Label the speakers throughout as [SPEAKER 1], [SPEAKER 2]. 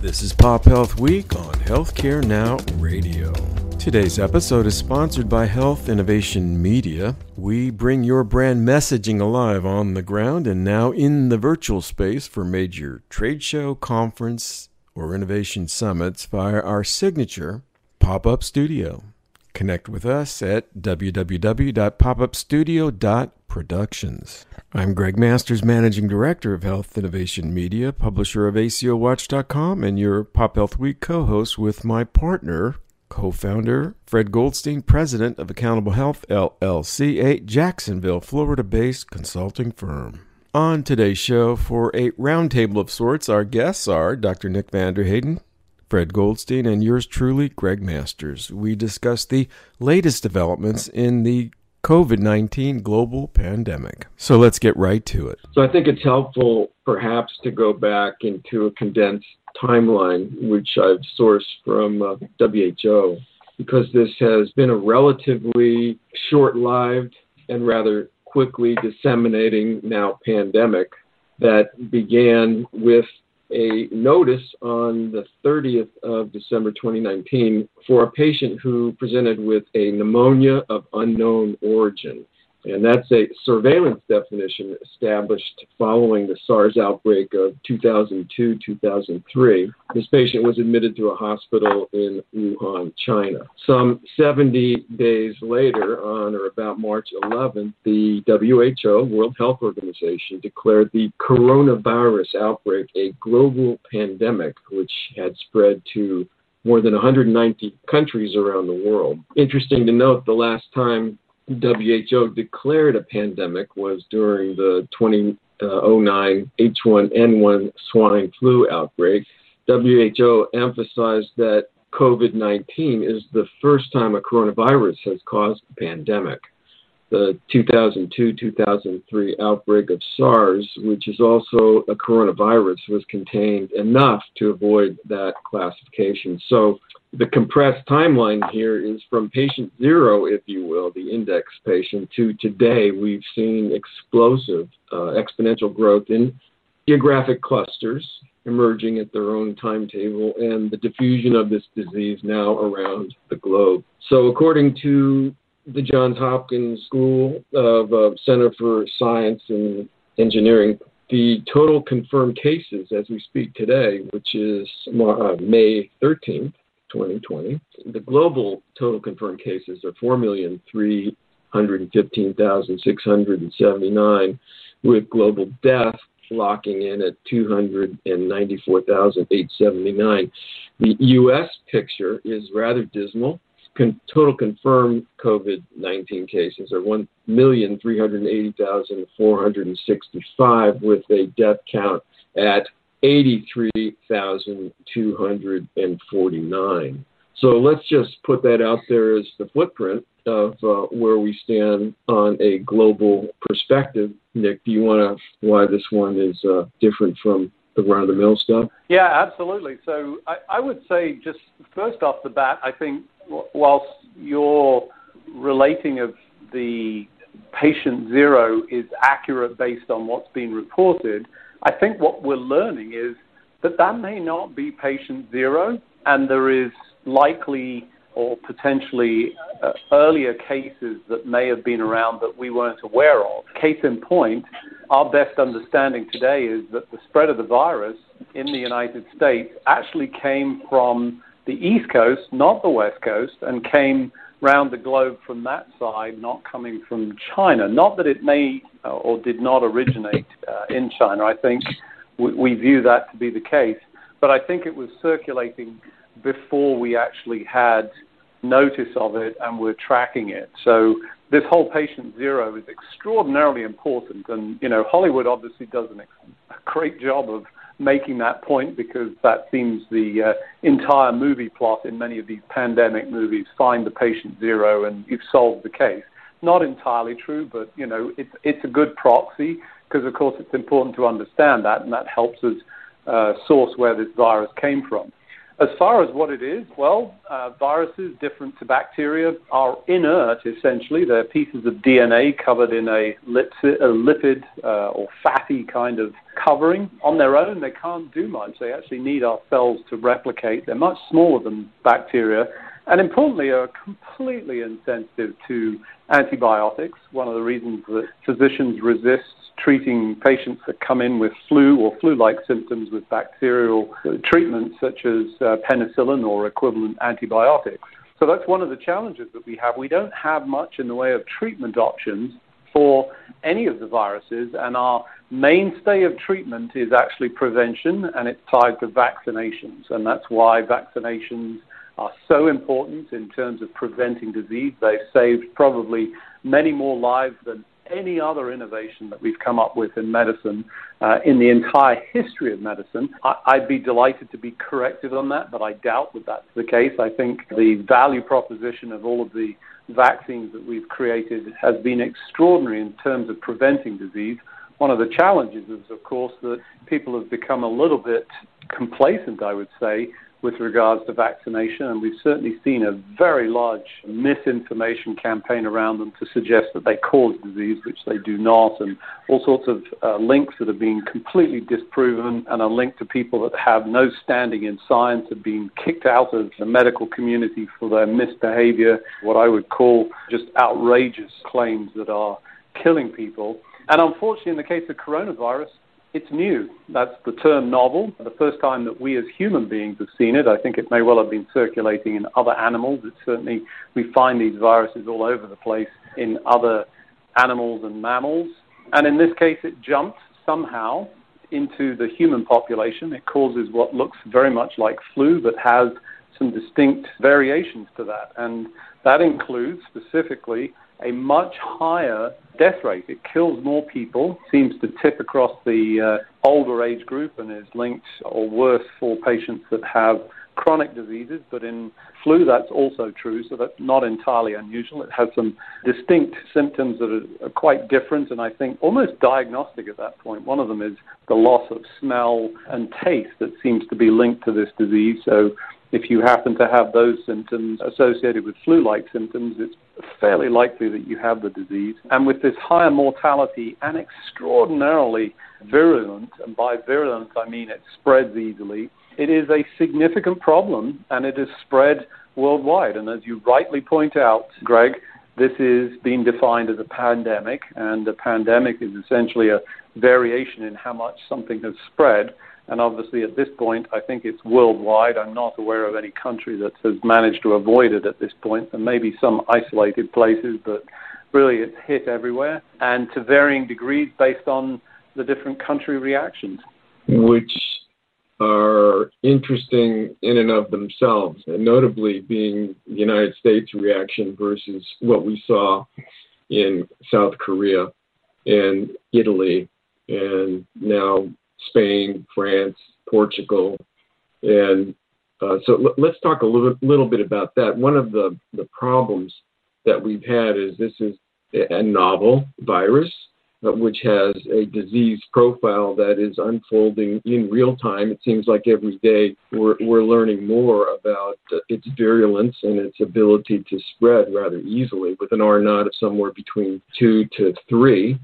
[SPEAKER 1] This is Pop Health Week on Healthcare Now Radio. Today's episode is sponsored by Health Innovation Media. We bring your brand messaging alive on the ground and now in the virtual space for major trade show, conference, or innovation summits via our signature pop up studio. Connect with us at www.popupstudio.productions. I'm Gregg Masters, Managing Director of Health Innovation Media, publisher of ACOWatch.com, and your Pop Health Week co host with my partner, co founder Fred Goldstein, president of Accountable Health LLC, a Jacksonville, Florida based consulting firm. On today's show, for a roundtable of sorts, our guests are Dr. Nick van Terheyden, Fred Goldstein, and yours truly, Gregg Masters. We discuss the latest developments in the COVID 19 global pandemic. So let's get right to it.
[SPEAKER 2] So I think it's helpful perhaps to go back into a condensed timeline, which I've sourced from uh, WHO, because this has been a relatively short lived and rather quickly disseminating now pandemic that began with a notice on the 30th of December 2019 for a patient who presented with a pneumonia of unknown origin. And that's a surveillance definition established following the SARS outbreak of 2002 2003. This patient was admitted to a hospital in Wuhan, China. Some 70 days later, on or about March 11th, the WHO, World Health Organization, declared the coronavirus outbreak a global pandemic, which had spread to more than 190 countries around the world. Interesting to note, the last time WHO declared a pandemic was during the 2009 H1N1 swine flu outbreak. WHO emphasized that COVID 19 is the first time a coronavirus has caused a pandemic the 2002 2003 outbreak of SARS, which is also a coronavirus, was contained enough to avoid that classification. So the compressed timeline here is from patient zero, if you will, the index patient, to today, we've seen explosive uh, exponential growth in geographic clusters emerging at their own timetable and the diffusion of this disease now around the globe. So, according to the Johns Hopkins School of uh, Center for Science and Engineering. The total confirmed cases as we speak today, which is uh, May 13th, 2020, the global total confirmed cases are 4,315,679, with global death locking in at 294,879. The U.S. picture is rather dismal con- total confirmed COVID 19 cases are 1,380,465, with a death count at 83,249. So let's just put that out there as the footprint of uh, where we stand on a global perspective. Nick, do you want to why this one is uh, different from the run of the mill stuff?
[SPEAKER 3] Yeah, absolutely. So I, I would say just first off the bat, I think whilst your relating of the patient zero is accurate based on what's been reported, I think what we're learning is that that may not be patient zero, and there is likely or potentially uh, earlier cases that may have been around that we weren't aware of. Case in point, our best understanding today is that the spread of the virus in the United States actually came from the East Coast, not the West Coast, and came round the globe from that side, not coming from China. Not that it may uh, or did not originate uh, in China. I think we, we view that to be the case. But I think it was circulating before we actually had notice of it and we're tracking it. So this whole patient zero is extraordinarily important. And, you know, Hollywood obviously does an, a great job of making that point because that seems the uh, entire movie plot in many of these pandemic movies. Find the patient zero and you've solved the case. Not entirely true, but you know it's it's a good proxy because of course it's important to understand that, and that helps us uh, source where this virus came from. As far as what it is, well, uh, viruses, different to bacteria, are inert essentially. They're pieces of DNA covered in a, lipid uh, or fatty kind of covering. On their own, they can't do much. They actually need our cells to replicate. They're much smaller than bacteria and importantly are completely insensitive to antibiotics. One of the reasons that physicians resist treating patients that come in with flu or flu-like symptoms with bacterial treatments such as uh, penicillin or equivalent antibiotics. So that's one of the challenges that we have. We don't have much in the way of treatment options for any of the viruses, and our mainstay of treatment is actually prevention, and it's tied to vaccinations, and that's why vaccinations are so important in terms of preventing disease. They've saved probably many more lives than any other innovation that we've come up with in medicine uh, in the entire history of medicine. I, would be delighted to be corrected on that, but I doubt that that's the case. I think the value proposition of all of the vaccines that we've created has been extraordinary in terms of preventing disease. One of the challenges is, of course, that people have become a little bit complacent, I would say, with regards to vaccination, and we've certainly seen a very large misinformation campaign around them to suggest that they cause disease, which they do not, and all sorts of uh, links that are being completely disproven and are linked to people that have no standing in science, have been kicked out of the medical community for their misbehavior, what I would call just outrageous claims that are killing people. And unfortunately, in the case of coronavirus, it's new. That's the term novel. The first time that we as human beings have seen it, I think it may well have been circulating in other animals. It's certainly, we find these viruses all over the place in other animals and mammals. And in this case, it jumped somehow into the human population. It causes what looks very much like flu, but has some distinct variations to that. And that includes specifically a much higher death rate. It kills more people, seems to tip across the uh, older age group and is linked or worse for patients that have chronic diseases, but in flu that's also true, so that's not entirely unusual. It has some distinct symptoms that are, are, quite different and I think almost diagnostic at that point. One of them is the loss of smell and taste that seems to be linked to this disease. So if you happen to have those symptoms associated with flu-like symptoms, it's fairly likely that you have the disease. And with this higher mortality and extraordinarily virulent, and by virulent I mean it spreads easily, it is a significant problem and it is spread worldwide. And as you rightly point out, Gregg, this is being defined as a pandemic, and a pandemic is essentially a variation in how much something has spread. And obviously, at this point, I think it's worldwide. I'm not aware of any country that has managed to avoid it at this point. There may be some isolated places, but really it's hit everywhere and to varying degrees based on the different country reactions.
[SPEAKER 2] Which are interesting in and of themselves, and notably being the United States reaction versus what we saw in South Korea and Italy and now Spain, France, Portugal, and uh, so l- let's talk a little, little bit about that. One of the, the problems that we've had is this is a novel virus, uh, which has a disease profile that is unfolding in real time. It seems like every day we're, we're learning more about uh, its virulence and its ability to spread rather easily with an R naught of somewhere between two to three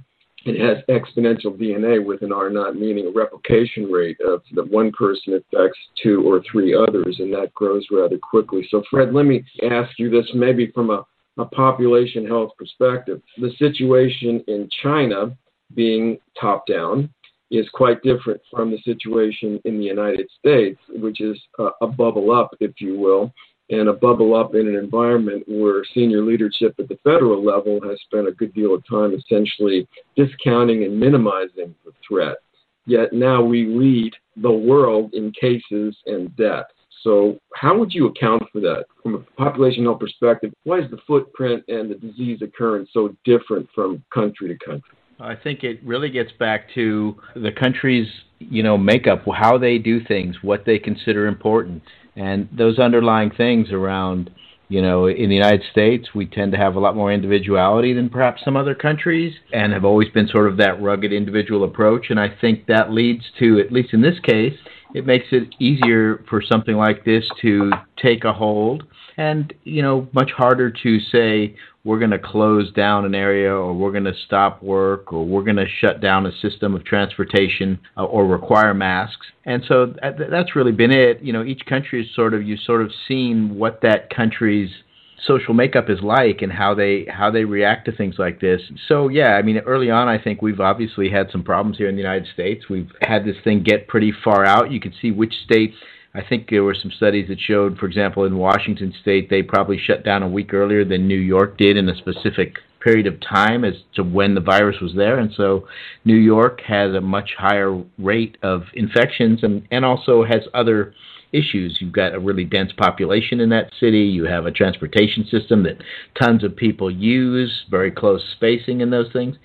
[SPEAKER 2] it has exponential DNA with an R naught, meaning a replication rate of that one person affects two or three others, and that grows rather quickly. So, Fred, let me ask you this maybe from a, a population health perspective. The situation in China being top down is quite different from the situation in the United States, which is a, a bubble up, if you will and a bubble up in an environment where senior leadership at the federal level has spent a good deal of time essentially discounting and minimizing the threat. Yet now we lead the world in cases and deaths. So, how would you account for that from a population health perspective? Why is the footprint and the disease occurrence so different from country to country?
[SPEAKER 4] I think it really gets back to the country's, you know, makeup, how they do things, what they consider important and those underlying things around You know, in the United States, we tend to have a lot more individuality than perhaps some other countries and have always been sort of that rugged individual approach. And I think that leads to, at least in this case, it makes it easier for something like this to take a hold and you know much harder to say we're going to close down an area or we're going to stop work or we're going to shut down a system of transportation uh, or require masks and so that, that's really been it you know each country is sort of you sort of seen what that country's social makeup is like and how they how they react to things like this. So yeah, I mean early on I think we've obviously had some problems here in the United States. We've had this thing get pretty far out. You can see which states I think there were some studies that showed, for example, in Washington state, they probably shut down a week earlier than New York did in a specific period of time as to when the virus was there. And so New York has a much higher rate of infections and, and also has other issues. You've got a really dense population in that city. You have a transportation system that tons of people use, very close spacing in those things.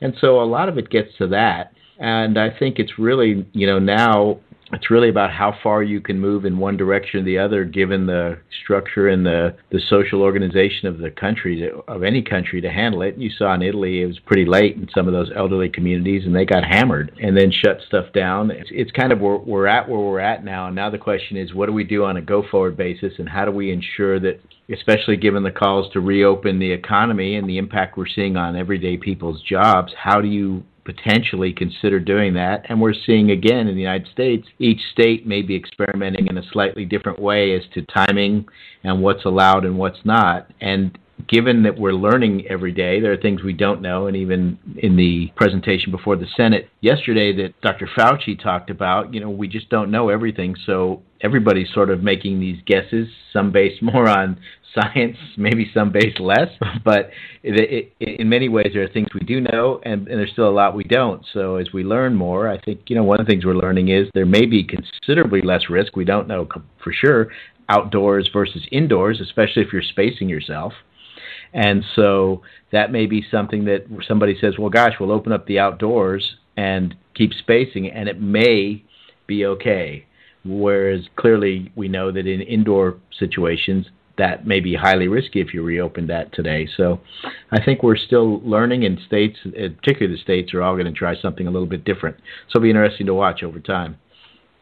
[SPEAKER 4] And so a lot of it gets to that. And I think it's really, you know, now it's really about how far you can move in one direction or the other, given the structure and the, the social organization of the country, to, of any country, to handle it. You saw in Italy, it was pretty late in some of those elderly communities, and they got hammered and then shut stuff down. It's, it's kind of where we're at where we're at now. And now the question is, what do we do on a go forward basis, and how do we ensure that, especially given the calls to reopen the economy and the impact we're seeing on everyday people's jobs, how do you potentially consider doing that. And we're seeing again in the United States, each state may be experimenting in a slightly different way as to timing and what's allowed and what's not. And given that we're learning every day, there are things we don't know. And even in the presentation before the Senate yesterday that Dr. Fauci talked about, you know, we just don't know everything. So everybody's sort of making these guesses, some based more on science, maybe some based less, but it, it, in many ways there are things we do know, and, and, there's still a lot we don't. So as we learn more, I think you know one of the things we're learning is there may be considerably less risk. We don't know for sure outdoors versus indoors, especially if you're spacing yourself. And so that may be something that somebody says, well, gosh, we'll open up the outdoors and keep spacing, and it may be okay. Whereas clearly we know that in indoor situations, that may be highly risky if you reopen that today. So I think we're still learning, and states, uh, particularly the states, are all going to try something a little bit different. So it'll be interesting to watch over time.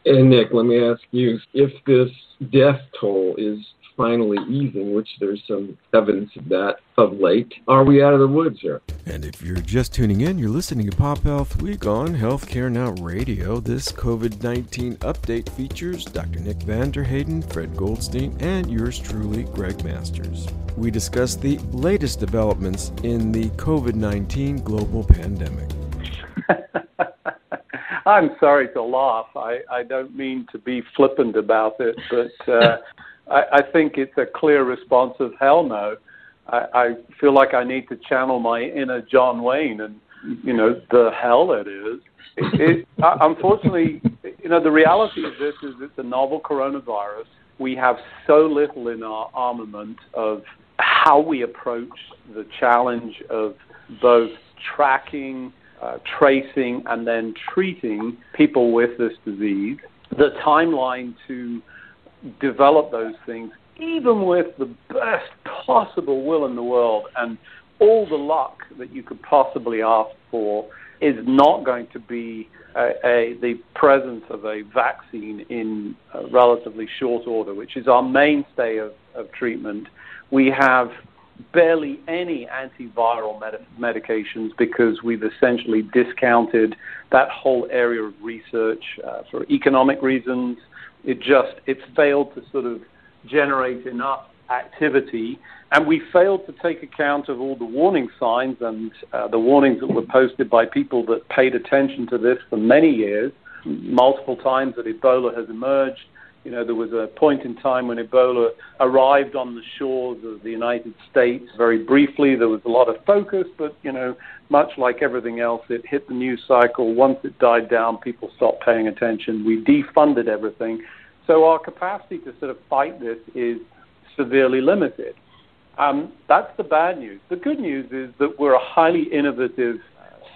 [SPEAKER 2] And Nick, let me ask you if this death toll is finally easing, which there's some evidence of that of late. Are we out of the woods here?
[SPEAKER 1] And if you're just tuning in, you're listening to Pop Health Week on Healthcare Now Radio. This COVID 19 update features Dr. Nick van Terheyden, Fred Goldstein, and yours truly, Gregg Masters. We discuss the latest developments in the COVID 19 global pandemic.
[SPEAKER 3] I'm sorry to laugh. I, I don't mean to be flippant about it, but uh, I, I think it's a clear response of hell no. I, I feel like I need to channel my inner John Wayne and, you know, the hell it is. It, it, uh, unfortunately, you know, the reality of this is it's a novel coronavirus. We have so little in our armament of how we approach the challenge of both tracking, uh, tracing, and then treating people with this disease. The timeline to develop those things, even with the best possible will in the world and all the luck that you could possibly ask for, is not going to be a, a, the presence of a vaccine in a relatively short order, which is our mainstay of, of treatment. We have barely any antiviral med- medications because we've essentially discounted that whole area of research uh, for economic reasons, it just it failed to sort of generate enough activity, and we failed to take account of all the warning signs and uh, the warnings that were posted by people that paid attention to this for many years. Multiple times that Ebola has emerged. You know, there was a point in time when Ebola arrived on the shores of the United States very briefly. There was a lot of focus, but, you know, much like everything else, it hit the news cycle. Once it died down, people stopped paying attention. We defunded everything. So our capacity to sort of fight this is severely limited. Um, that's the bad news. The good news is that we're a highly innovative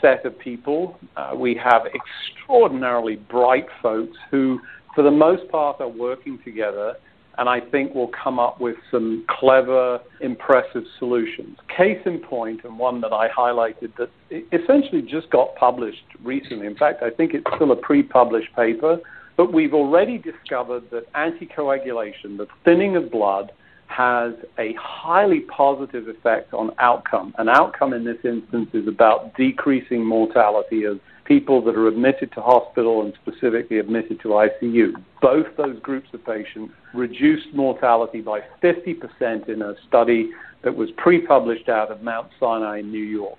[SPEAKER 3] set of people. Uh, we have extraordinarily bright folks who, for the most part, are working together and I think we'll come up with some clever, impressive solutions. Case in point, and one that I highlighted that essentially just got published recently. In fact, I think it's still a pre-published paper, but we've already discovered that anticoagulation, the thinning of blood, has a highly positive effect on outcome. An outcome in this instance is about decreasing mortality of people that are admitted to hospital and specifically admitted to ICU. Both those groups of patients reduced mortality by 50% in a study that was pre-published out of Mount Sinai in New York.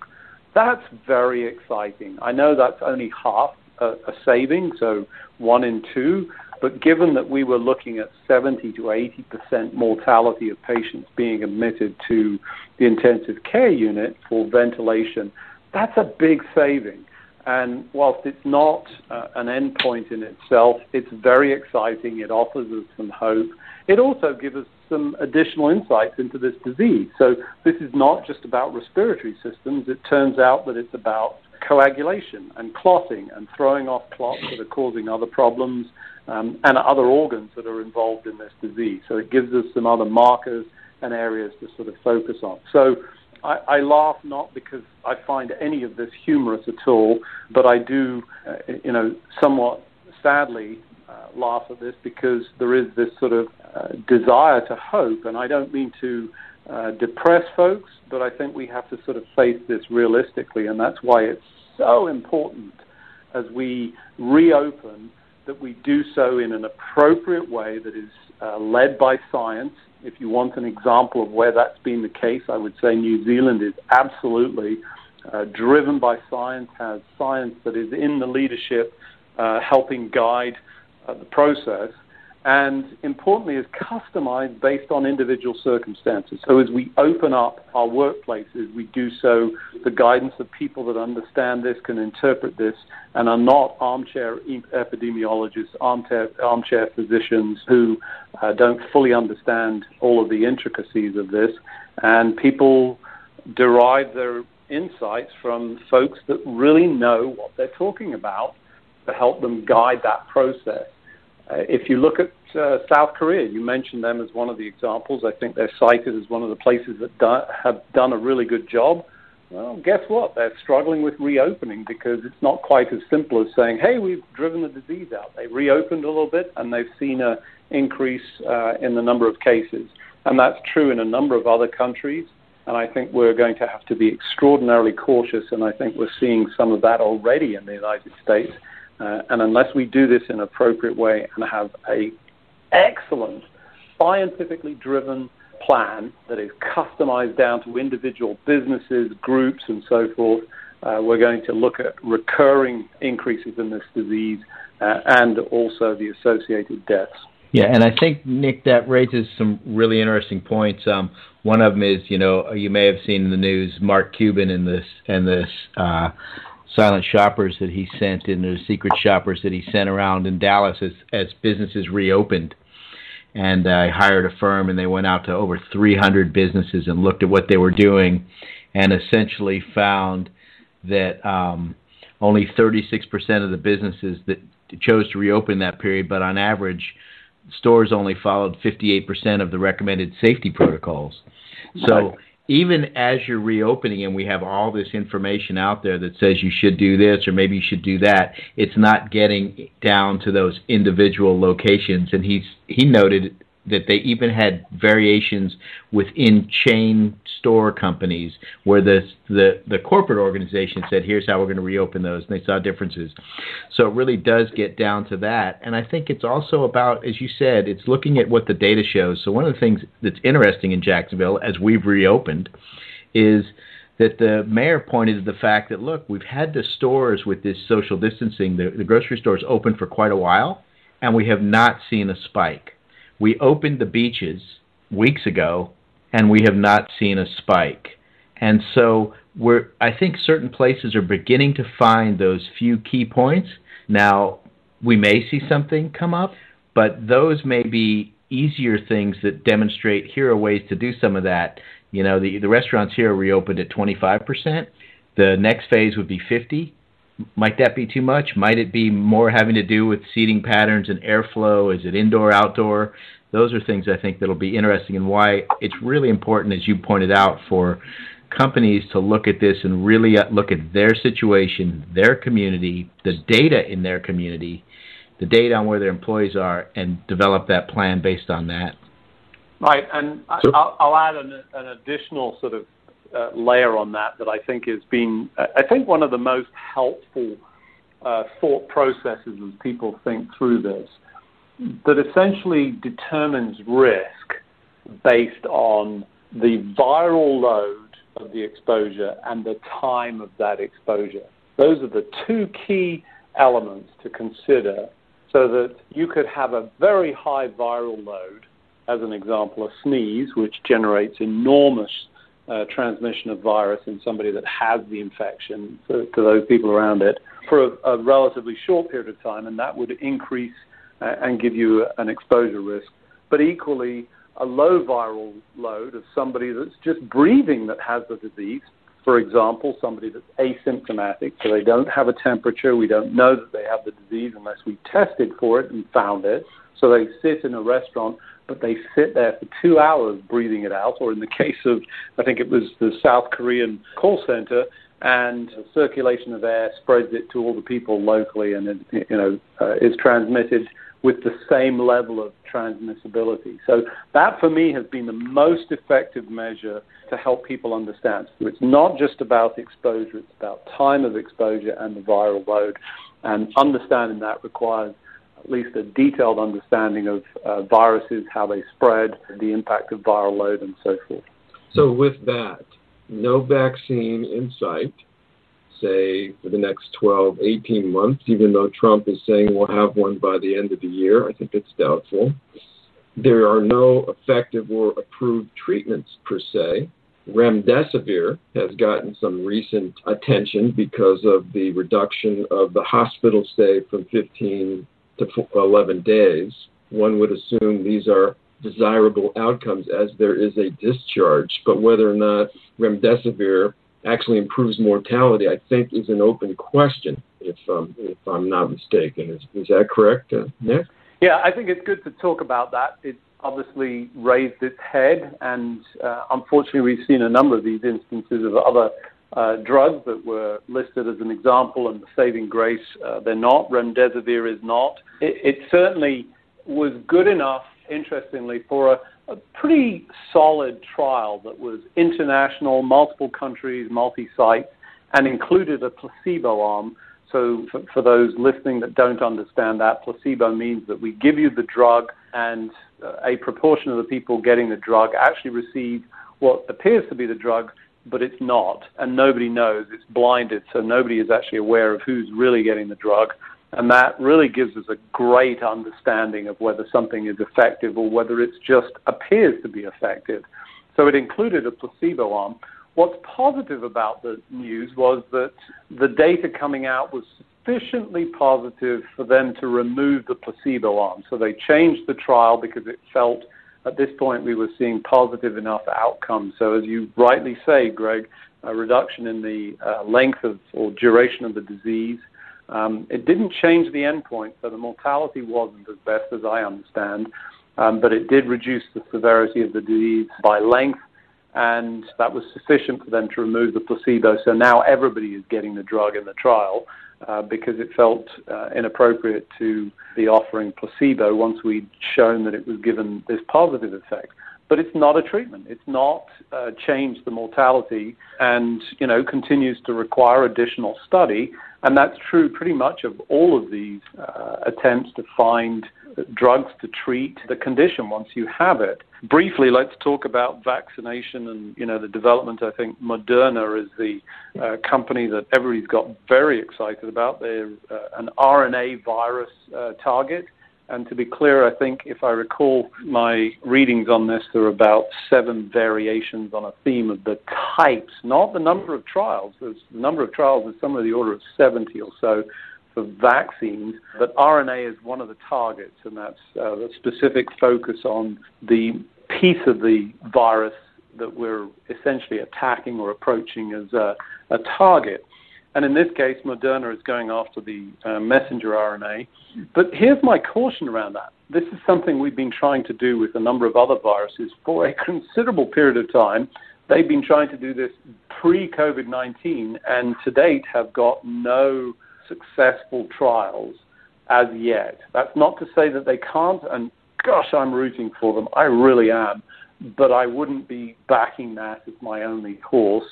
[SPEAKER 3] That's very exciting. I know that's only half a, a saving, so one in two, but given that we were looking at 70 to 80% mortality of patients being admitted to the intensive care unit for ventilation, that's a big saving. And whilst it's not uh, an endpoint in itself, it's very exciting. It offers us some hope. It also gives us some additional insights into this disease. So this is not just about respiratory systems. It turns out that it's about coagulation and clotting and throwing off clots that are causing other problems um, and other organs that are involved in this disease. So it gives us some other markers and areas to sort of focus on. So I, I laugh not because I find any of this humorous at all, but I do, uh, you know, somewhat sadly uh, laugh at this because there is this sort of uh, desire to hope, and I don't mean to uh, depress folks, but I think we have to sort of face this realistically, and that's why it's so important as we reopen that we do so in an appropriate way that is uh, led by science if you want an example of where that's been the case, I would say New Zealand is absolutely uh, driven by science, has science that is in the leadership, uh, helping guide uh, the process and importantly is customized based on individual circumstances. So as we open up our workplaces, we do so the guidance of people that understand this, can interpret this, and are not armchair epidemiologists, armchair, armchair physicians who uh, don't fully understand all of the intricacies of this. And people derive their insights from folks that really know what they're talking about to help them guide that process. Uh, if you look at uh, South Korea, you mentioned them as one of the examples. I think they're cited as one of the places that do, have done a really good job. Well, guess what? They're struggling with reopening because it's not quite as simple as saying, "Hey, we've driven the disease out." They reopened a little bit, and they've seen an increase uh, in the number of cases, and that's true in a number of other countries. And I think we're going to have to be extraordinarily cautious, and I think we're seeing some of that already in the United States. Uh, and unless we do this in an appropriate way and have a excellent scientifically driven plan that is customized down to individual businesses, groups, and so forth, uh, we're going to look at recurring increases in this disease uh, and also the associated deaths.
[SPEAKER 4] Yeah, and I think Nick, that raises some really interesting points. Um, one of them is, you know, you may have seen in the news Mark Cuban and this and this uh, silent shoppers that he sent and the secret shoppers that he sent around in Dallas as as businesses reopened. And I hired a firm, and they went out to over 300 businesses and looked at what they were doing, and essentially found that um, only 36% of the businesses that chose to reopen that period, but on average, stores only followed 58% of the recommended safety protocols. So even as you're reopening and we have all this information out there that says you should do this or maybe you should do that, it's not getting down to those individual locations. And he's he noted that they even had variations within chain store companies where the the, the corporate organization said, "Here's how we're going to reopen those," and they saw differences. So it really does get down to that, and I think it's also about, as you said, it's looking at what the data shows. So one of the things that's interesting in Jacksonville as we've reopened is that the mayor pointed to the fact that look, we've had the stores with this social distancing, the, the grocery stores open for quite a while, and we have not seen a spike. We opened the beaches weeks ago, and we have not seen a spike. And so we're, I think certain places are beginning to find those few key points. Now, we may see something come up, but those may be easier things that demonstrate here are ways to do some of that. You know, the, the restaurants here reopened at 25%. The next phase would be 50 might that be too much? Might it be more having to do with seating patterns and airflow? Is it indoor, outdoor? those are things I think that'll be interesting and why it's really important, as you pointed out, for companies to look at this and really uh, look at their situation, their community, the data in their community, the data on where their employees are, and develop that plan based on that.
[SPEAKER 3] Right, and so, I'll, I'll, add an, an, additional sort of uh, layer on that that I think has been, I think, one of the most helpful uh, thought processes as people think through this that essentially determines risk based on the viral load of the exposure and the time of that exposure. Those are the two key elements to consider so that you could have a very high viral load, as an example, a sneeze, which generates enormous uh, transmission of virus in somebody that has the infection to, to those people around it for a, a, relatively short period of time, and that would increase uh, and give you an exposure risk. But equally, a low viral load of somebody that's just breathing that has the disease, for example, somebody that's asymptomatic, so they don't have a temperature, we don't know that they have the disease unless we tested for it and found it. So they sit in a restaurant, but they sit there for two hours breathing it out, or in the case of, I think it was the South Korean call center, and circulation of air spreads it to all the people locally and it, you know, uh, is transmitted with the same level of transmissibility. So that for me has been the most effective measure to help people understand. So it's not just about exposure, it's about time of exposure and the viral load. And understanding that requires at least a detailed understanding of uh, viruses, how they spread, the impact of viral load, and so forth.
[SPEAKER 2] So with that, no vaccine in sight, say, for the next 12, 18 months, even though Trump is saying we'll have one by the end of the year. I think it's doubtful. There are no effective or approved treatments per se. Remdesivir has gotten some recent attention because of the reduction of the hospital stay from 15 to 11 days. One would assume these are desirable outcomes as there is a discharge, but whether or not remdesivir actually improves mortality, I think, is an open question. If um, if I'm not mistaken, is is that correct, uh, Nick?
[SPEAKER 3] Yeah, I think it's good to talk about that. It's obviously raised its head, and uh, unfortunately, we've seen a number of these instances of other uh, drugs that were listed as an example and the saving grace. Uh, they're not. Remdesivir is not. It, it certainly was good enough, interestingly, for a a pretty solid trial that was international, multiple countries, multi sites, and included a placebo arm. So, for, for, those listening that don't understand that, placebo means that we give you the drug, and uh, a proportion of the people getting the drug actually receive what appears to be the drug, but it's not, and nobody knows. It's blinded, so nobody is actually aware of who's really getting the drug. And that really gives us a great understanding of whether something is effective or whether it just appears to be effective. So it included a placebo arm. What's positive about the news was that the data coming out was sufficiently positive for them to remove the placebo arm. So they changed the trial because it felt at this point we were seeing positive enough outcomes. So as you rightly say, Gregg, a reduction in the uh, length of or duration of the disease, um, it didn't change the endpoint, so the mortality wasn't as best as I understand, um, but it did reduce the severity of the disease by length, and that was sufficient for them to remove the placebo. So now everybody is getting the drug in the trial uh, because it felt uh, inappropriate to be offering placebo once we'd shown that it was given this positive effect but it's not a treatment. It's not uh, changed the mortality, and you know continues to require additional study. And that's true pretty much of all of these uh, attempts to find drugs to treat the condition once you have it. Briefly, let's talk about vaccination and you know the development. I think Moderna is the uh, company that everybody's got very excited about. They're uh, an RNA virus uh, target and to be clear, I think if I recall my readings on this, there are about seven variations on a theme of the types, not the number of trials. There's, the number of trials is somewhere in the order of 70 or so for vaccines, but RNA is one of the targets, and that's uh, the specific focus on the piece of the virus that we're essentially attacking or approaching as a, a target. And in this case, Moderna is going after the uh, messenger RNA. But here's my caution around that. This is something we've been trying to do with a number of other viruses for a considerable period of time. They've been trying to do this pre COVID 19 and to date have got no successful trials as yet. That's not to say that they can't, and gosh, I'm rooting for them. I really am. But I wouldn't be backing that as my only horse.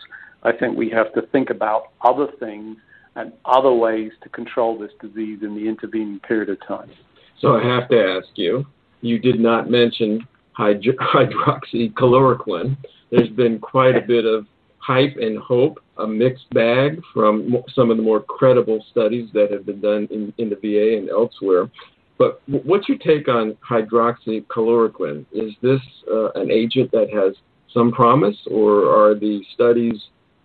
[SPEAKER 3] I think we have to think about other things and other ways to control this disease in the intervening period of time.
[SPEAKER 2] So I have to ask you, you did not mention hydro- hydroxychloroquine. There's been quite a bit of hype and hope, a mixed bag from some of the more credible studies that have been done in, in the VA and elsewhere. But what's your take on hydroxychloroquine? Is this uh, an agent that has some promise, or are the studies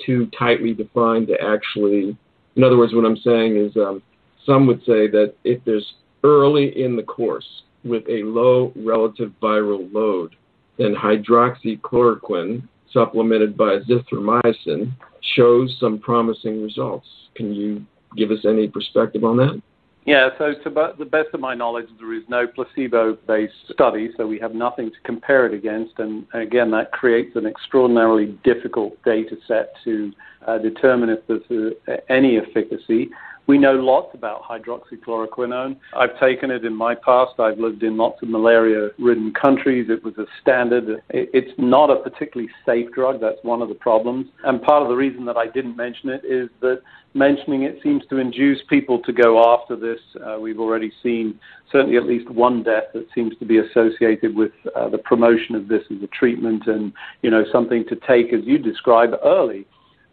[SPEAKER 2] too tightly defined to actually? In other words, what I'm saying is, um, some would say that if there's early in the course with a low relative viral load, then hydroxychloroquine supplemented by azithromycin shows some promising results. Can you give us any perspective on that?
[SPEAKER 3] Yeah, so to the best of my knowledge, there is no placebo-based study, so we have nothing to compare it against. And again, that creates an extraordinarily difficult data set to uh, determine if there's uh, any efficacy. We know lots about hydroxychloroquine. I've taken it in my past. I've lived in lots of malaria ridden countries. It was a standard. It's not a particularly safe drug. That's one of the problems. And part of the reason that I didn't mention it is that mentioning it seems to induce people to go after this. Uh, we've already seen certainly at least one death that seems to be associated with uh, the promotion of this as a treatment and, you know, something to take, as you describe, early.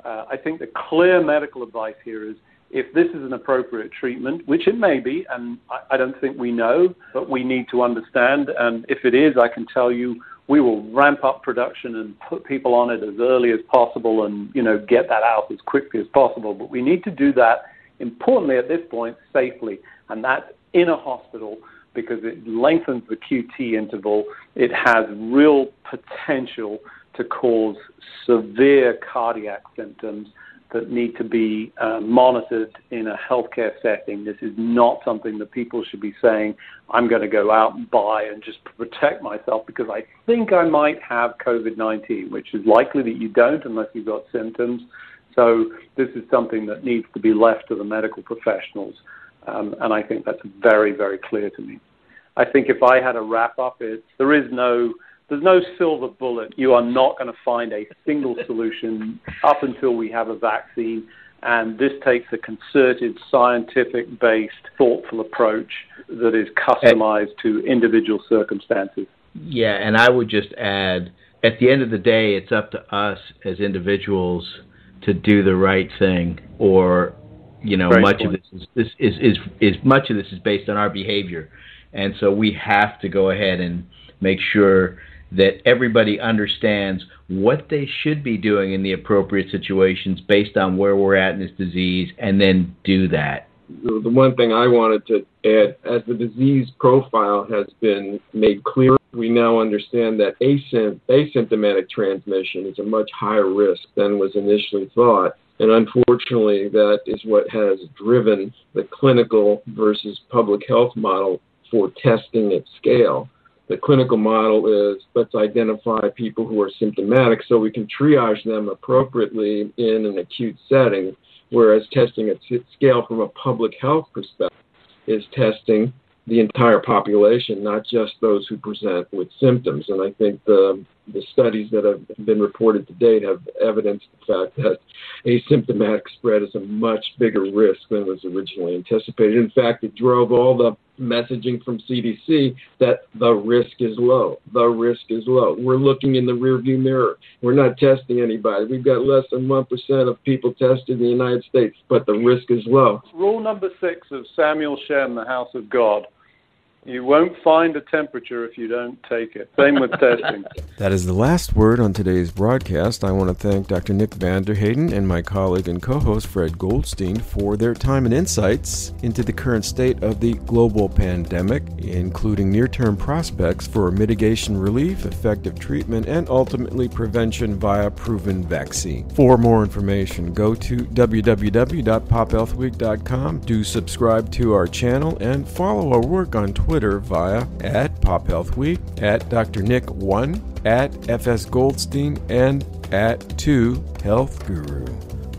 [SPEAKER 3] Uh, I think the clear medical advice here is if this is an appropriate treatment, which it may be, and I, I don't think we know, but we need to understand. And if it is, I can tell you we will ramp up production and put people on it as early as possible and you know get that out as quickly as possible. But we need to do that importantly at this point safely, and that's in a hospital because it lengthens the QT interval. It has real potential to cause severe cardiac symptoms that need to be uh, monitored in a healthcare setting. This is not something that people should be saying, I'm going to go out and buy and just protect myself because I think I might have COVID 19, which is likely that you don't unless you've got symptoms. So this is something that needs to be left to the medical professionals. Um, and I think that's very, very clear to me. I think if I had a wrap up, it there is no there's no silver bullet. You are not going to find a single solution up until we have a vaccine. And this takes a concerted, scientific based, thoughtful approach that is customized to individual circumstances.
[SPEAKER 4] Yeah, and I would just add at the end of the day, it's up to us as individuals to do the right thing, or you know, much point. of this is, this is, is is much of this is based on our behavior, and so we have to go ahead and make sure that everybody understands what they should be doing in the appropriate situations based on where we're at in this disease and then do that.
[SPEAKER 2] The one thing I wanted to add, as the disease profile has been made clear, we now understand that asymptomatic transmission is a much higher risk than was initially thought. And unfortunately, that is what has driven the clinical versus public health model for testing at scale the clinical model is let's identify people who are symptomatic so we can triage them appropriately in an acute setting, whereas testing at scale from a public health perspective is testing the entire population, not just those who present with symptoms. And I think the, the studies that have been reported to date have evidenced the fact that asymptomatic spread is a much bigger risk than was originally anticipated. In fact, it drove all the messaging from CDC that the risk is low. The risk is low. We're looking in the rearview mirror. We're not testing anybody. We've got less than 1% of people tested in the United States, but the risk is low.
[SPEAKER 3] Rule number six of Samuel Shem, the House of God You won't find a temperature if you don't take it. Same with testing.
[SPEAKER 1] That is the last word on today's broadcast. I want to thank Dr. Nick van Terheyden and my colleague and co host Fred Goldstein for their time and insights into the current state of the global pandemic, including near term prospects for mitigation relief, effective treatment, and ultimately prevention via proven vaccine. For more information, go to www.pophealthweek.com, do subscribe to our channel, and follow our work on Twitter Twitter via at Pop Health Week, at Dr. Nick1, at FS Goldstein, and at 2 Health Guru.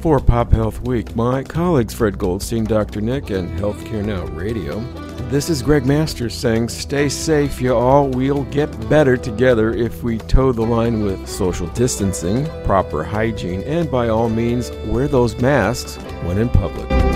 [SPEAKER 1] For Pop Health Week, my colleagues Fred Goldstein, Dr. Nick, and Healthcare Now Radio. This is Gregg Masters saying, Stay safe, you all. We'll get better together if we toe the line with social distancing, proper hygiene, and by all means, wear those masks when in public.